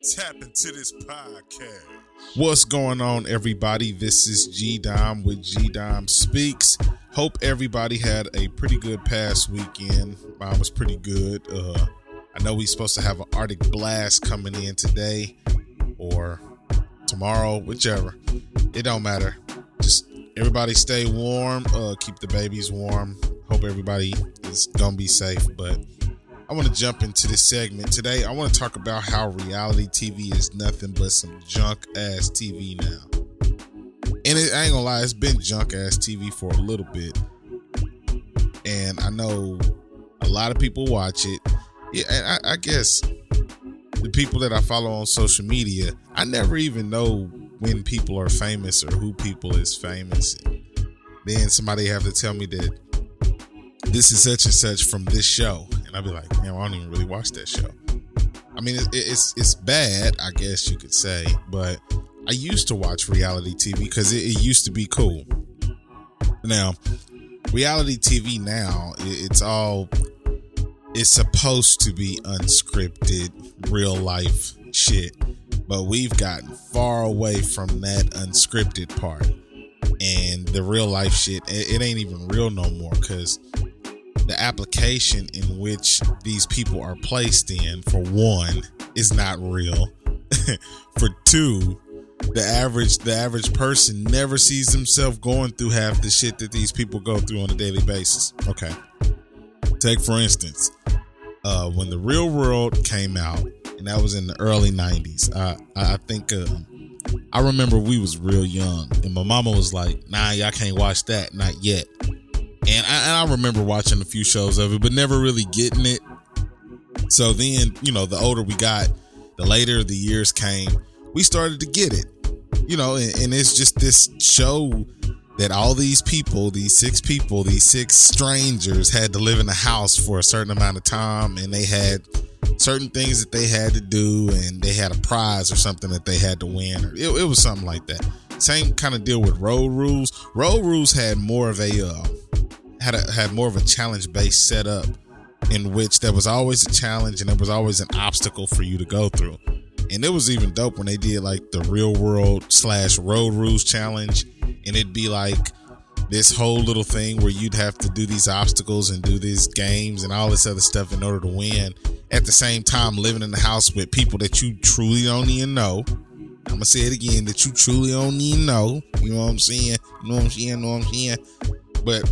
Tap into this podcast. What's going on, everybody? This is G Dom with G Dom Speaks. Hope everybody had a pretty good past weekend. Mine was pretty good. Uh, I know we're supposed to have an Arctic blast coming in today or tomorrow, whichever. It don't matter. Just everybody stay warm. Uh, keep the babies warm. Hope everybody is gonna be safe. But I want to jump into this segment today. I want to talk about how reality TV is nothing but some junk ass TV now. And it, I ain't gonna lie, it's been junk ass TV for a little bit. And I know a lot of people watch it. Yeah, and I, I guess the people that I follow on social media, I never even know when people are famous or who people is famous. And then somebody have to tell me that this is such and such from this show, and I'd be like, man, I don't even really watch that show. I mean, it, it's it's bad, I guess you could say, but I used to watch reality TV because it, it, used to be cool. Now, reality TV now, it, it's all it's supposed to be unscripted, real life shit, but we've gotten far away from that unscripted part. And the real life shit, it, it ain't even real no more because the application in which these people are placed in, for one, is not real. for two, the average the average person never sees themselves going through half the shit that these people go through on a daily basis. Okay. Take for instance, uh, when the real world came out, and that was in the early '90s. Uh, I think uh, I remember we was real young, and my mama was like, "Nah, y'all can't watch that, not yet." And I, and I remember watching a few shows of it, but never really getting it. So then, you know, the older we got, the later the years came, we started to get it. You know, and, and it's just this show that all these people, these six people, these six strangers had to live in a house for a certain amount of time and they had certain things that they had to do and they had a prize or something that they had to win. It, it was something like that. Same kind of deal with road rules. Road rules had more of a uh, had a, had more of a challenge based setup in which there was always a challenge and there was always an obstacle for you to go through. And it was even dope when they did like the real world slash road rules challenge, and it'd be like this whole little thing where you'd have to do these obstacles and do these games and all this other stuff in order to win. At the same time, living in the house with people that you truly don't even know. I'm gonna say it again that you truly don't even know. You know what I'm saying? You know what I'm saying? You know what I'm saying? But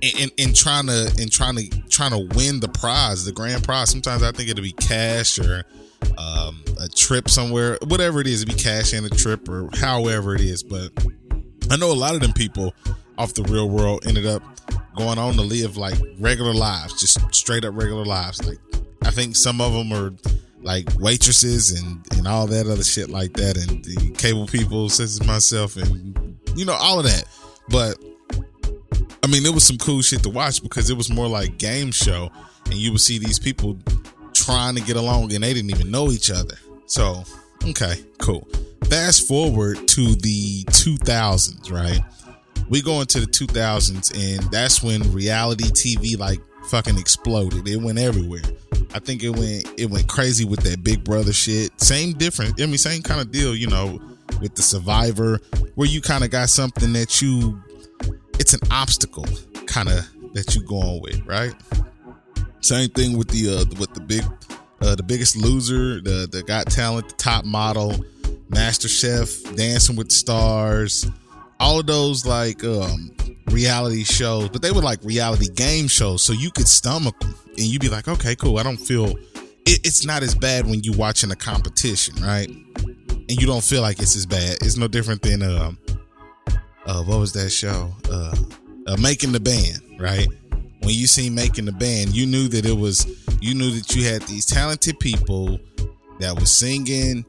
in, in trying to in trying to trying to win the prize, the grand prize. Sometimes I think it'll be cash or um, a trip somewhere, whatever it is. It'd be cash and a trip or however it is. But I know a lot of them people off the real world ended up going on to live like regular lives, just straight up regular lives. Like I think some of them are like waitresses and and all that other shit like that, and the cable people, such as myself, and you know all of that. But I mean, it was some cool shit to watch because it was more like game show, and you would see these people trying to get along, and they didn't even know each other. So, okay, cool. Fast forward to the 2000s, right? We go into the 2000s, and that's when reality TV like fucking exploded. It went everywhere. I think it went it went crazy with that Big Brother shit. Same different. I mean, same kind of deal, you know, with the Survivor, where you kind of got something that you it's an obstacle kind of that you going with, right? Same thing with the uh with the big uh the biggest loser, the the got talent, the top model, Master Chef, Dancing with the Stars, all of those like um reality shows, but they were like reality game shows, so you could stomach them and you'd be like, okay, cool. I don't feel it, it's not as bad when you watching a competition, right? And you don't feel like it's as bad. It's no different than um what was that show? Uh, uh, Making the Band, right? When you see Making the Band, you knew that it was, you knew that you had these talented people that was singing,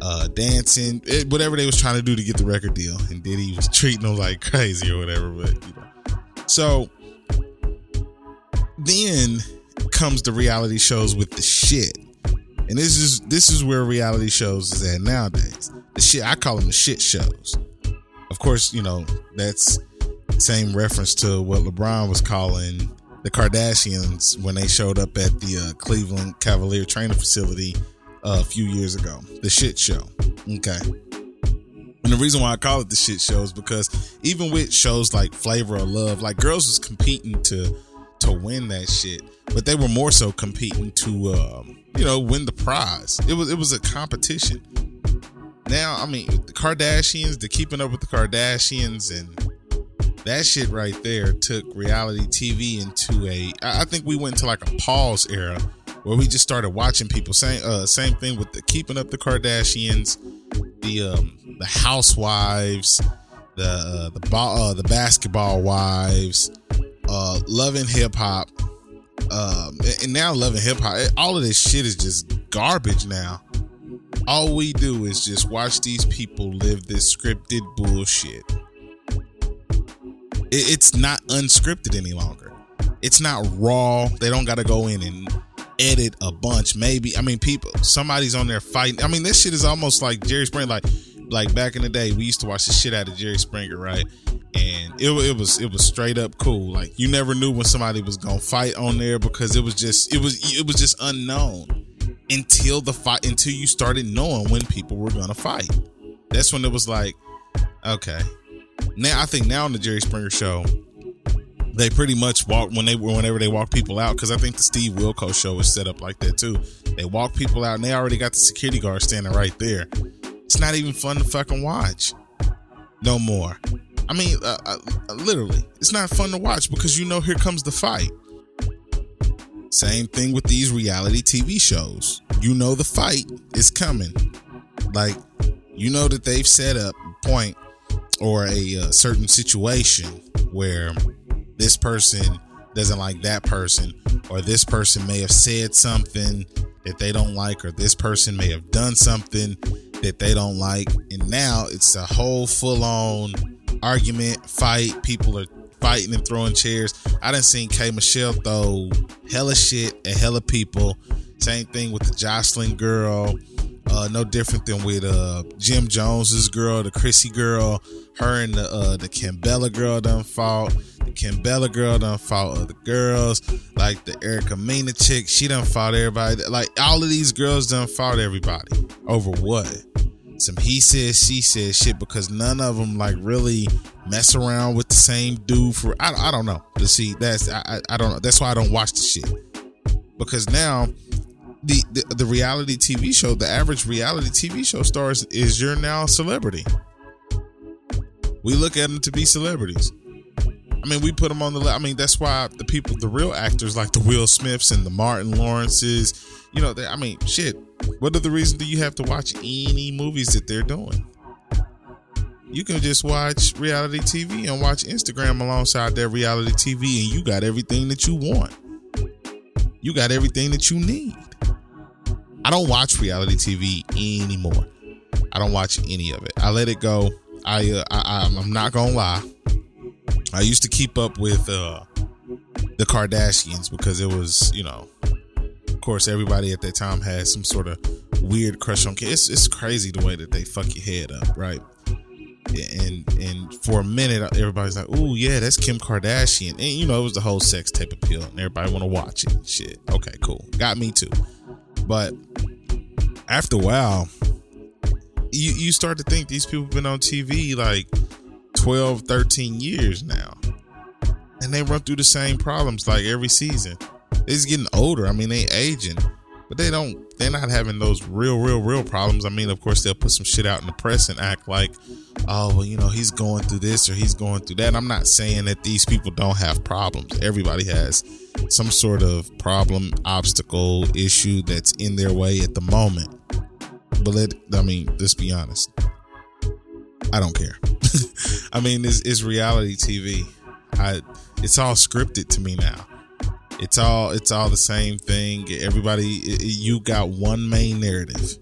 uh, dancing, it, whatever they was trying to do to get the record deal. And Diddy was treating them like crazy or whatever. But, you know. So then comes the reality shows with the shit. And this is this is where reality shows is at nowadays. The shit I call them the shit shows of course, you know, that's same reference to what LeBron was calling the Kardashians when they showed up at the uh, Cleveland Cavalier training facility uh, a few years ago. The shit show. Okay. And the reason why I call it the shit show is because even with shows like Flavor of Love, like girls was competing to to win that shit, but they were more so competing to um, you know win the prize. It was it was a competition. Now, I mean, the Kardashians, the Keeping Up with the Kardashians, and that shit right there took reality TV into a. I think we went into like a pause era where we just started watching people. Same uh, same thing with the Keeping Up the Kardashians, the um, the Housewives, the uh, the ball, uh, the Basketball Wives, uh, Loving Hip Hop, um, and now Loving Hip Hop. All of this shit is just garbage now. All we do is just watch these people live this scripted bullshit. It's not unscripted any longer. It's not raw. They don't got to go in and edit a bunch. Maybe I mean people. Somebody's on there fighting. I mean this shit is almost like Jerry Springer. Like like back in the day, we used to watch the shit out of Jerry Springer, right? And it, it was it was straight up cool. Like you never knew when somebody was gonna fight on there because it was just it was it was just unknown until the fight until you started knowing when people were gonna fight. That's when it was like, okay. Now I think now on the Jerry Springer show, they pretty much walk when they whenever they walk people out because I think the Steve Wilkos show is set up like that too. They walk people out and they already got the security guard standing right there. It's not even fun to fucking watch no more. I mean, uh, uh, literally, it's not fun to watch because you know here comes the fight. Same thing with these reality TV shows. You know the fight is coming. Like, you know that they've set up a point or a, a certain situation where this person doesn't like that person, or this person may have said something that they don't like, or this person may have done something that they don't like. And now it's a whole full on argument, fight. People are fighting and throwing chairs. I didn't see K Michelle throw hella shit at hella people. Same thing with the Joseline girl. Uh, no different than with uh, Jim Jones's girl, the Chrissy girl. Her and the uh, the Kimbella girl done fought. The Kimbella girl done fought other girls. Like the Erica Mena chick, she done fought everybody. Like all of these girls done fought everybody. Over what? Some he says she says shit because none of them like really mess around with the same dude for I, I don't know. To see that's I, I don't know. That's why I don't watch the shit. Because now the, the, the reality TV show, the average reality TV show stars is you're now a celebrity. We look at them to be celebrities. I mean, we put them on the. I mean, that's why the people, the real actors like the Will Smiths and the Martin Lawrences, you know, they, I mean, shit. What are the reason do you have to watch any movies that they're doing? You can just watch reality TV and watch Instagram alongside that reality TV, and you got everything that you want. You got everything that you need. I don't watch reality TV anymore. I don't watch any of it. I let it go. I, uh, I I'm not gonna lie. I used to keep up with uh, the Kardashians because it was, you know, of course, everybody at that time had some sort of weird crush on kids. It's, it's crazy the way that they fuck your head up, right? And and for a minute, everybody's like, "Oh yeah, that's Kim Kardashian," and you know, it was the whole sex tape appeal, and everybody want to watch it. Shit, okay, cool, got me too. But after a while, you you start to think these people have been on TV like 12, 13 years now. And they run through the same problems like every season. They're getting older. I mean, they aging. But they don't they're not having those real, real, real problems. I mean, of course they'll put some shit out in the press and act like, oh well, you know, he's going through this or he's going through that. I'm not saying that these people don't have problems. Everybody has some sort of problem, obstacle, issue that's in their way at the moment. But let I mean, let's be honest. I don't care. I mean, it's, it's reality TV. I it's all scripted to me now. It's all it's all the same thing. Everybody, you got one main narrative,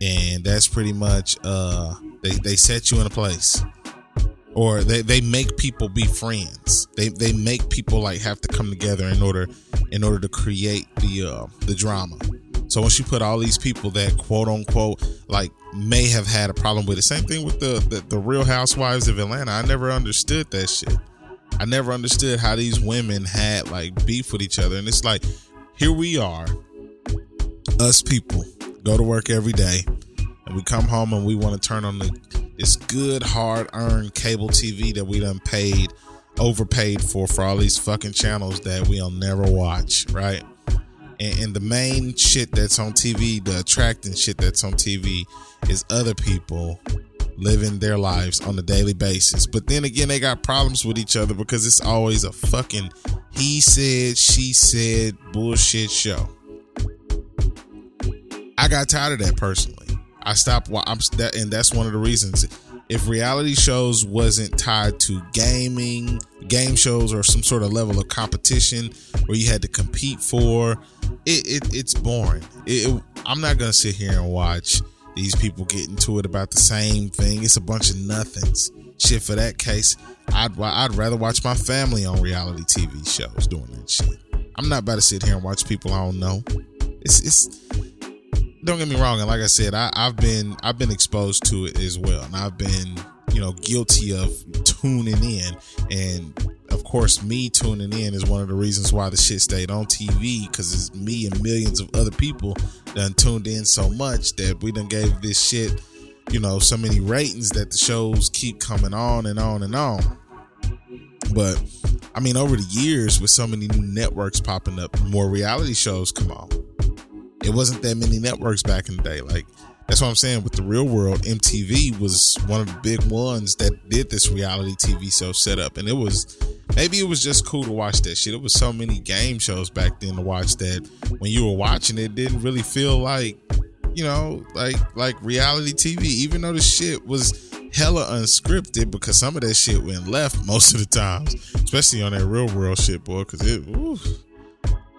and that's pretty much uh they they set you in a place, or they they make people be friends. They they make people like have to come together in order in order to create the uh the drama. So once you put all these people that quote unquote like may have had a problem with it, same thing with the, the, the Real Housewives of Atlanta. I never understood that shit. I never understood how these women had like beef with each other, and it's like here we are, us people go to work every day, and we come home and we want to turn on the this good hard earned cable TV that we done paid overpaid for for all these fucking channels that we'll never watch, right? And, and the main shit that's on TV, the attracting shit that's on TV, is other people living their lives on a daily basis. But then again, they got problems with each other because it's always a fucking he said, she said bullshit show. I got tired of that personally. I stopped. I'm and that's one of the reasons. If reality shows wasn't tied to gaming, game shows, or some sort of level of competition where you had to compete for, it, it it's boring. It, I'm not gonna sit here and watch these people get into it about the same thing. It's a bunch of nothings. Shit, for that case, I'd I'd rather watch my family on reality TV shows doing that shit. I'm not about to sit here and watch people I don't know. It's it's don't get me wrong, and like I said, I, I've been I've been exposed to it as well, and I've been you know guilty of tuning in. And of course me tuning in is one of the reasons why the shit stayed on tv because it's me and millions of other people done tuned in so much that we done gave this shit you know so many ratings that the shows keep coming on and on and on. But i mean over the years with so many new networks popping up more reality shows come on it wasn't that many networks back in the day like that's what I'm saying. With the real world, MTV was one of the big ones that did this reality TV show setup, and it was maybe it was just cool to watch that shit. It was so many game shows back then to watch that when you were watching it, didn't really feel like you know like like reality TV, even though the shit was hella unscripted because some of that shit went left most of the times, especially on that real world shit, boy. Because it.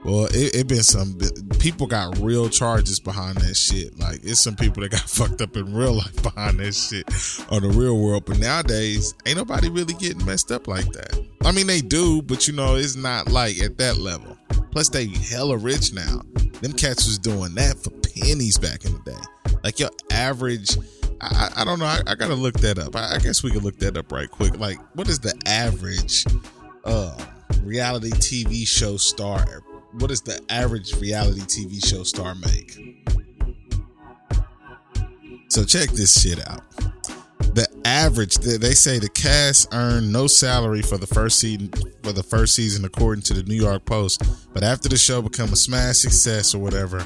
Well, it, it been some people got real charges behind that shit. Like it's some people that got fucked up in real life behind that shit on the real world. But nowadays, ain't nobody really getting messed up like that. I mean, they do, but you know, it's not like at that level. Plus, they hella rich now. Them cats was doing that for pennies back in the day. Like your average. I, I don't know. I, I, gotta look that up. I, I guess we can look that up right quick. Like, what is the average uh, reality TV show star what does the average reality TV show star make? So check this shit out. The average, they say the cast earned no salary for the first season for the first season, according to the New York Post. But after the show become a smash success or whatever,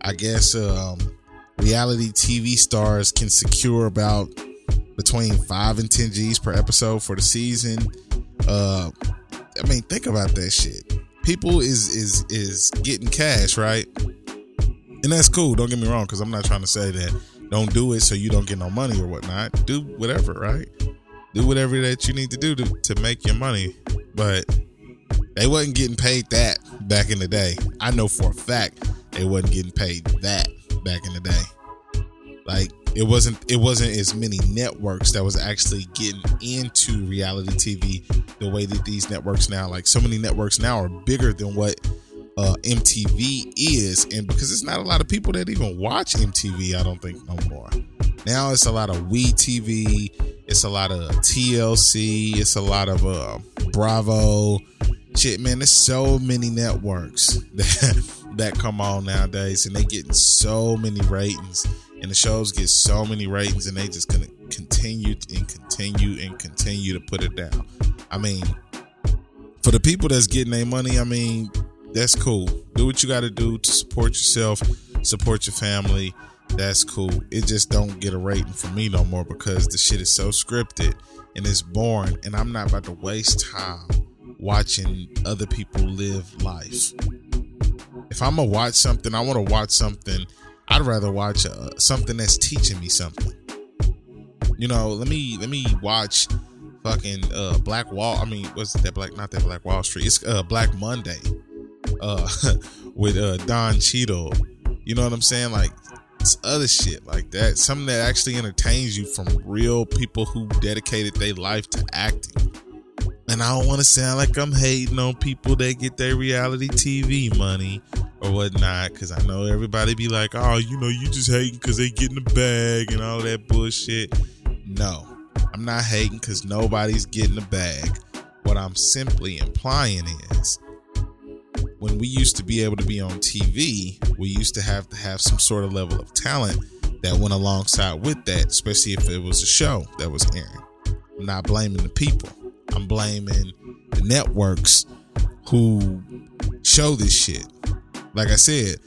I guess um, reality TV stars can secure about between five and ten G's per episode for the season. Uh, I mean, think about that shit people is is is getting cash, right? And that's cool. Don't get me wrong, because I'm not trying to say that don't do it so you don't get no money or whatnot. Do whatever, right? Do whatever that you need to do to, to make your money. But they wasn't getting paid that back in the day. I know for a fact they wasn't getting paid that back in the day. Like it wasn't it wasn't as many networks that was actually getting into reality TV the way that these networks now like so many networks now are bigger than what uh, MTV is. And because it's not a lot of people that even watch MTV I don't think no more. Now it's a lot of WeTV it's a lot of TLC it's a lot of uh, Bravo. Shit man there's so many networks that that come on nowadays and they getting so many ratings and the shows get so many ratings and they just gonna continue and continue and continue to put it down. I mean for the people that's getting their money i mean that's cool. Do what you got to do to support yourself support your family. That's cool. It just don't get a rating for me no more because the shit is so scripted and it's boring and i'm not about to waste time watching other people live life. If i'm gonna watch something i want to watch something I'd rather watch uh, something that's teaching me something. You know, let me let me watch fucking uh Black Wall. I mean, what's that Black? Not that Black Wall Street. It's uh Black Monday, uh with uh Don Cheadle. You know what I'm saying? Like it's other shit like that. Something that actually entertains you from real people who dedicated their life to acting. And I don't want to sound like I'm hating on people that get their reality TV money or whatnot, because I know everybody be like, oh, you know, you just hating because they get in the bag and all that bullshit. No, I'm not hating because nobody's getting the bag. What I'm simply implying is when we used to be able to be on TV, we used to have to have some sort of level of talent that went alongside with that, especially if it was a show that was airing. I'm not blaming the people. I'm blaming the networks who show this shit. Like I said,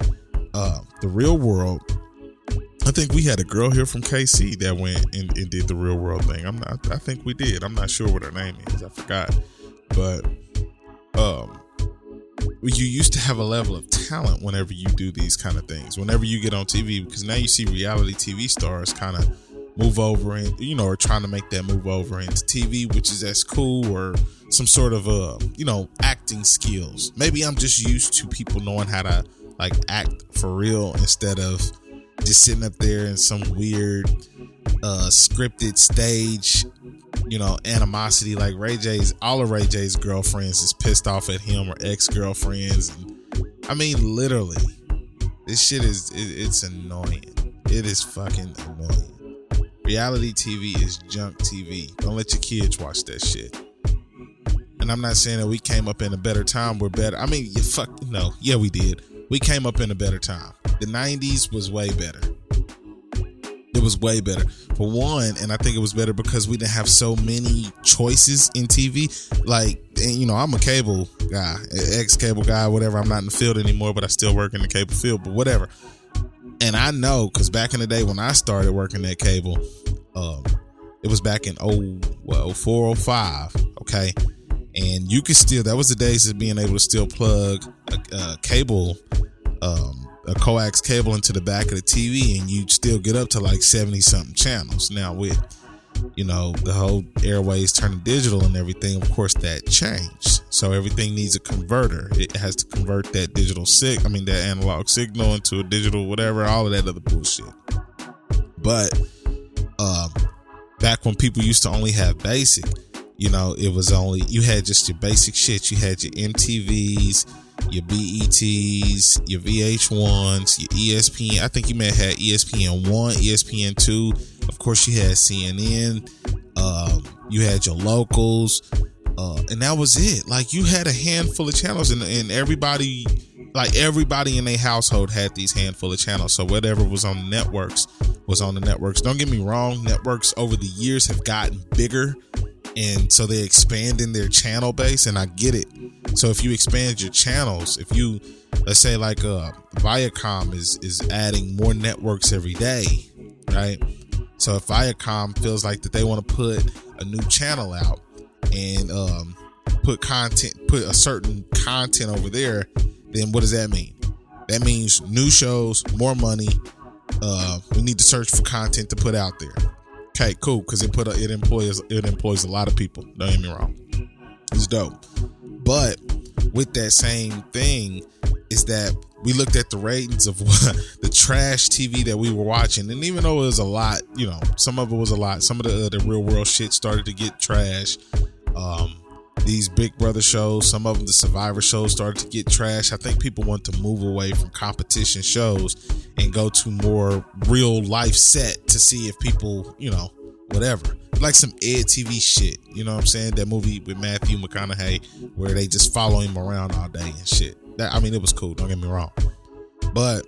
uh, the real world. I think we had a girl here from KC that went and, and did the real world thing. I'm not. I think we did. I'm not sure what her name is. I forgot. But um, you used to have a level of talent whenever you do these kind of things. Whenever you get on TV, because now you see reality TV stars kind of move over and you know are trying to make that move over into TV, which is as cool or some sort of a you know acting skills. Maybe I'm just used to people knowing how to like act for real instead of just sitting up there in some weird uh scripted stage you know animosity. Like ray j's all of ray j's girlfriends is pissed off at him or ex-girlfriends. I mean literally this shit is it, it's annoying. It is fucking annoying reality tv is junk tv don't let your kids watch that shit and i'm not saying that we came up in a better time we're better i mean you fuck no yeah we did we came up in a better time. The 90s was way better. It was way better. For one, and I think it was better because we didn't have so many choices in TV. Like, you know, I'm a cable guy, ex cable guy, whatever. I'm not in the field anymore, but I still work in the cable field, but whatever. And I know because back in the day when I started working at cable, um, it was back in 0, well, 04, 05, okay? and you could still that was the days of being able to still plug a, a cable um, a coax cable into the back of the TV and you'd still get up to like 70 something channels. Now with you know the whole airways turning digital and everything, of course that changed. So everything needs a converter. It has to convert that digital sig I mean that analog signal into a digital whatever, all of that other bullshit. But um back when people used to only have basic, you know, it was only you had just your basic shit. You had your MTVs, your BETs, your VH1s, your ESPN. I think you may have had ESPN one, ESPN two. Of course, you had CNN. Um, you had your locals, uh, and that was it. Like you had a handful of channels, and, and everybody, like everybody in their household, had these handful of channels. So whatever was on the networks was on the networks. Don't get me wrong; networks over the years have gotten bigger and so they expand in their channel base and i get it so if you expand your channels if you let's say like uh viacom is is adding more networks every day right so if viacom feels like that they want to put a new channel out and um put content put a certain content over there then what does that mean that means new shows more money uh we need to search for content to put out there Okay, cool, because it put a, it employs it employs a lot of people. Don't get me wrong, it's dope. But with that same thing, is that we looked at the ratings of the trash TV that we were watching, and even though it was a lot, you know, some of it was a lot. Some of the the real world shit started to get trash. Um, these Big Brother shows, some of them the Survivor shows started to get trash. I think people want to move away from competition shows and go to more real life set to see if people, you know, whatever. Like some Ed TV shit. You know what I'm saying? That movie with Matthew McConaughey where they just follow him around all day and shit. That I mean it was cool, don't get me wrong. But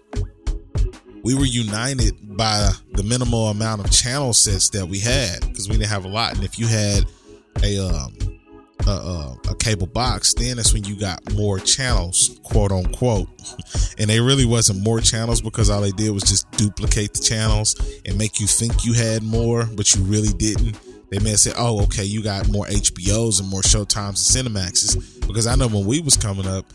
we were united by the minimal amount of channel sets that we had because we didn't have a lot. And if you had a um a, a, a, cable box, then that's when you got more channels, quote unquote. And they really wasn't more channels because all they did was just duplicate the channels and make you think you had more, but you really didn't. They may said, "Oh, okay, you got more HBOs and more Showtimes and Cinemaxes." Because I know when we was coming up,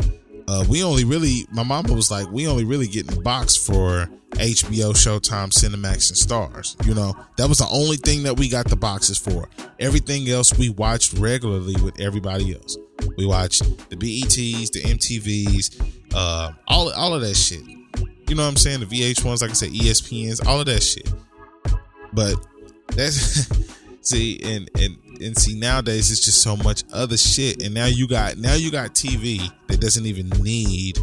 uh, we only really, my mama was like, we only really getting the box for HBO, Showtime, Cinemax, and Starz. You know, that was the only thing that we got the boxes for. Everything else we watched regularly with everybody else. We watched the BETs, the MTVs, uh, all all of that shit. You know what I'm saying? The VH1s, like I said, ESPNs, all of that shit. But that's see, and and and see nowadays it's just so much other shit, and now you got now you got TV that doesn't even need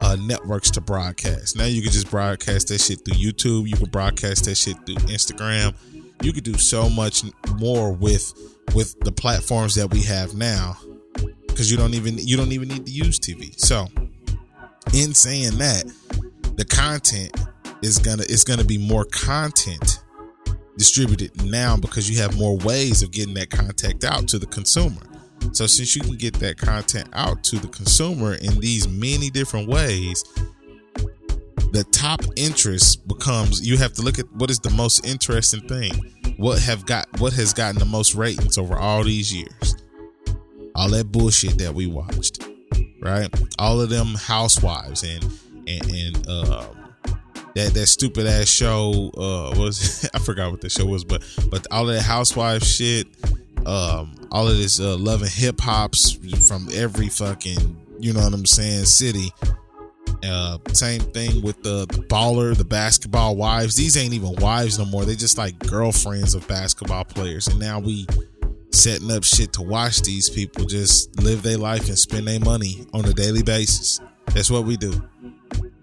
uh, networks to broadcast. Now you can just broadcast that shit through YouTube. You can broadcast that shit through Instagram. You could do so much more with with the platforms that we have now because you don't even you don't even need to use TV. So In saying that, the content is gonna it's gonna be more content distributed now because you have more ways of getting that contact out to the consumer. So since you can get that content out to the consumer in these many different ways, the top interest becomes you have to look at what is the most interesting thing. What have got what has gotten the most ratings over all these years? All that bullshit that we watched. Right? All of them housewives and and, and uh that that stupid ass show uh was I forgot what the show was, but but all of that housewife shit, um, all of this uh, loving hip hops from every fucking you know what I'm saying city. Uh, same thing with the, the baller, the basketball wives. These ain't even wives no more. They just like girlfriends of basketball players. And now we setting up shit to watch these people just live their life and spend their money on a daily basis. That's what we do.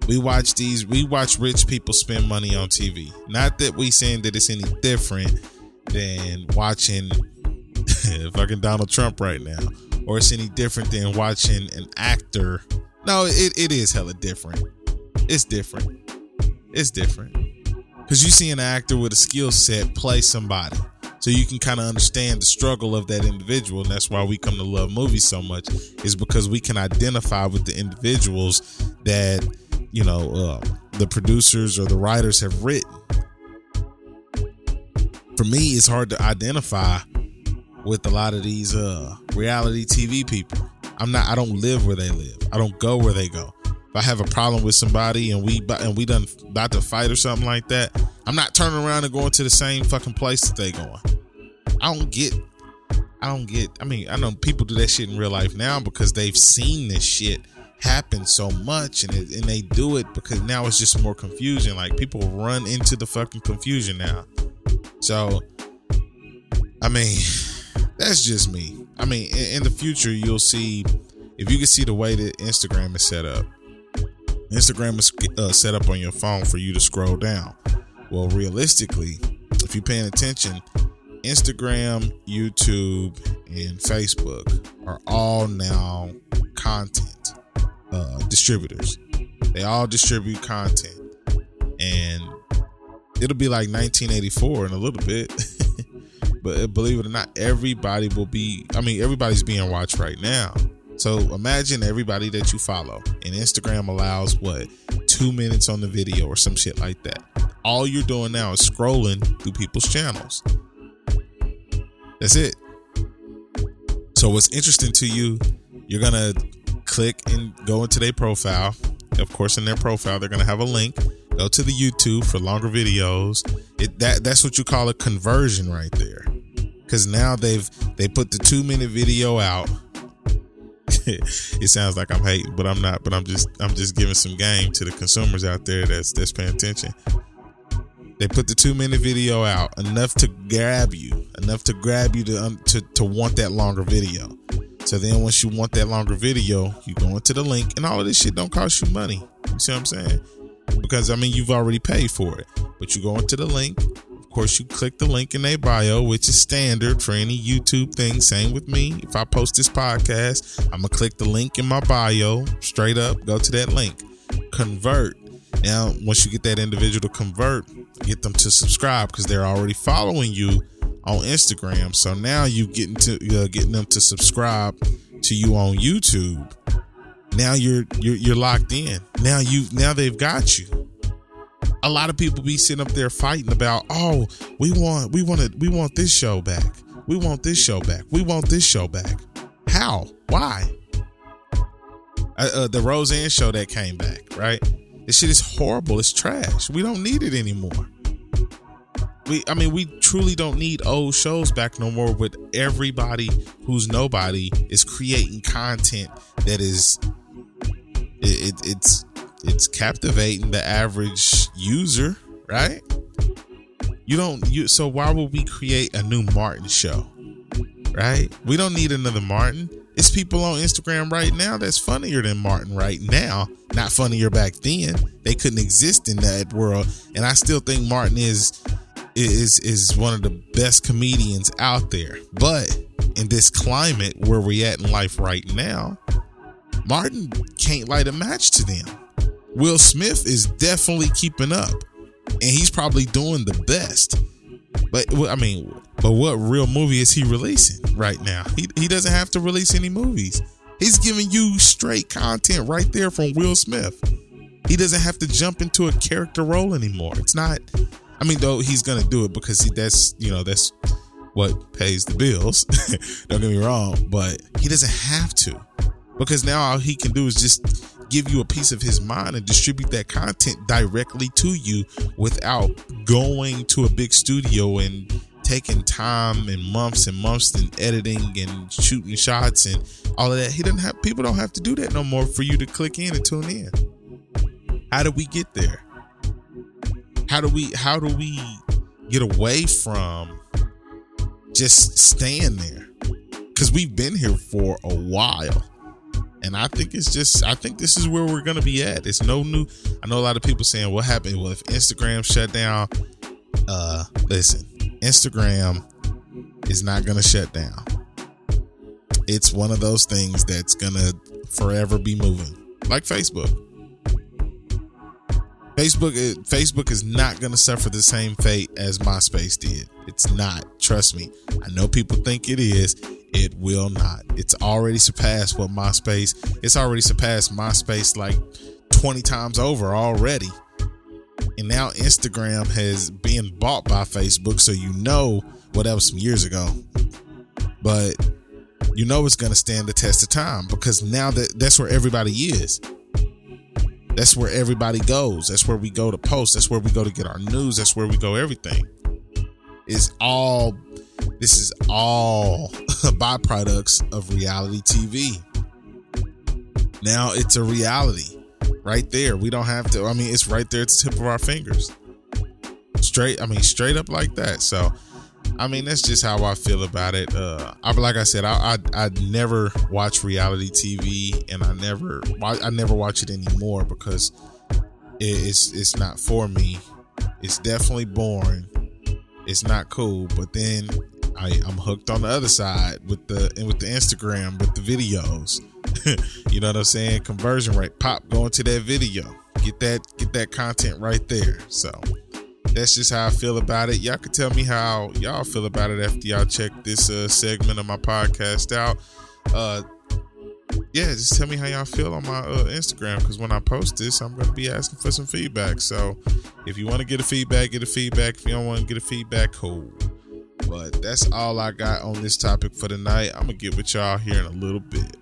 We watch these, we watch rich people spend money on TV. Not that we saying that it's any different than watching fucking Donald Trump right now, or it's any different than watching an actor. No, it, it is hella different. It's different. It's different. Because you see an actor with a skill set play somebody. So you can kind of understand the struggle of that individual. And that's why we come to love movies so much, is because we can identify with the individuals that, you know, uh, the producers or the writers have written. For me, it's hard to identify with a lot of these uh reality TV people. I'm not I don't live where they live. I don't go where they go. If I have a problem with somebody and we and we done about to fight or something like that, I'm not turning around and going to the same fucking place that they going. I don't get I don't get I mean, I know people do that shit in real life now because they've seen this shit happen so much and it, and they do it because now it's just more confusion. Like people run into the fucking confusion now. So I mean that's just me. I mean, in, in, the future, you'll see if you can see the way that Instagram is set up. Instagram is uh, set up on your phone for you to scroll down. Well, realistically, if you're paying attention, Instagram, YouTube, and Facebook are all now content uh, distributors. They all distribute content, and it'll be like 1984 in a little bit. But believe it or not, everybody will be, I mean, everybody's being watched right now. So imagine everybody that you follow. And Instagram allows what? Two minutes on the video or some shit like that. All you're doing now is scrolling through people's channels. That's it. So what's interesting to you, you're gonna click and go into their profile. Of course, in their profile, they're gonna have a link. Go to the YouTube for longer videos. It that that's what you call a conversion right there because now they've they put the two minute video out. it sounds like I'm hating, but I'm not. But I'm just I'm just giving some game to the consumers out there that's that's paying attention. They put the two minute video out enough to grab you, enough to grab you to um, to to want that longer video. So then once you want that longer video, you go into the link, and all of this shit don't cost you money. You see what I'm saying? Because I mean you've already paid for it, but you go into the link, Of course, you click the link in their bio, which is standard for any YouTube thing. Same with me. If I post this podcast, I'm to click the link in my bio, straight up, go to that link, convert. Now, once you get that individual to convert, get them to subscribe because they're already following you on Instagram. So now you getting to uh, getting them to subscribe to you on YouTube. Now you're you're you're locked in. Now you now they've got you a lot of people be sitting up there fighting about, oh, we want we want to we want this show back. We want this show back. We want this show back. How? Why? Uh, uh, the Roseanne show that came back, right? This shit is horrible. It's trash. We don't need it anymore. We, I mean, we truly don't need old shows back no more. With everybody who's nobody is creating content that is, it, it, it's it's captivating the average user, right? You don't you so why would we create a new Martin show? Right? We don't need another Martin. It's people on Instagram right now that's funnier than Martin right now. Not funnier back then. They couldn't exist in that world. And I still think Martin is is is one of the best comedians out there. But in this climate where we at in life right now, Martin can't light a match to them. Will Smith is definitely keeping up, and he's probably doing the best. But I mean, but what real movie is he releasing right now? He he doesn't have to release any movies. He's giving you straight content right there from Will Smith. He doesn't have to jump into a character role anymore. It's not. I mean, though he's gonna do it because he, that's you know that's what pays the bills. Don't get me wrong, but he doesn't have to because now all he can do is just give you a piece of his mind and distribute that content directly to you without going to a big studio and taking time and months and months and editing and shooting shots and all of that. He doesn't have people don't have to do that no more for you to click in and tune in. How do we get there? How do we how do we get away from just staying there? Cuz we've been here for a while and I think it's just, I think this is where we're going to be at. It's no new. I know a lot of people saying, what happened? Well, if Instagram shut down, uh, listen, Instagram is not going to shut down. It's one of those things that's going to forever be moving, like Facebook. Facebook, Facebook is not going to suffer the same fate as MySpace did. It's not. Trust me. I know people think it is. It will not. It's already surpassed what MySpace. It's already surpassed MySpace like 20 times over already. And now Instagram has been bought by Facebook, so you know what well, that was some years ago. But you know it's going to stand the test of time because now that that's where everybody is. That's where everybody goes. That's where we go to post. That's where we go to get our news. That's where we go everything. It's all this is all byproducts of reality TV. Now it's a reality right there. We don't have to, I mean, it's right there at the tip of our fingers. Straight, I mean, straight up like that. So, I mean, that's just how I feel about it. Uh, I like I said, I, I I never watch reality TV, and I never I never watch it anymore because it's it's not for me. It's definitely boring. It's not cool. But then I, I'm hooked on the other side with the and with the Instagram with the videos. you know what I'm saying? Conversion rate, pop, going to that video, get that get that content right there. So that's just how I feel about it. Y'all can tell me how y'all feel about it after y'all check this uh, segment of my podcast out. Uh, yeah, just tell me how y'all feel on my uh, Instagram because when I post this, I'm going to be asking for some feedback. So if you want to get a feedback, get a feedback. If you don't want to get a feedback, cool. But that's all I got on this topic for tonight. I'm going to get with y'all here in a little bit.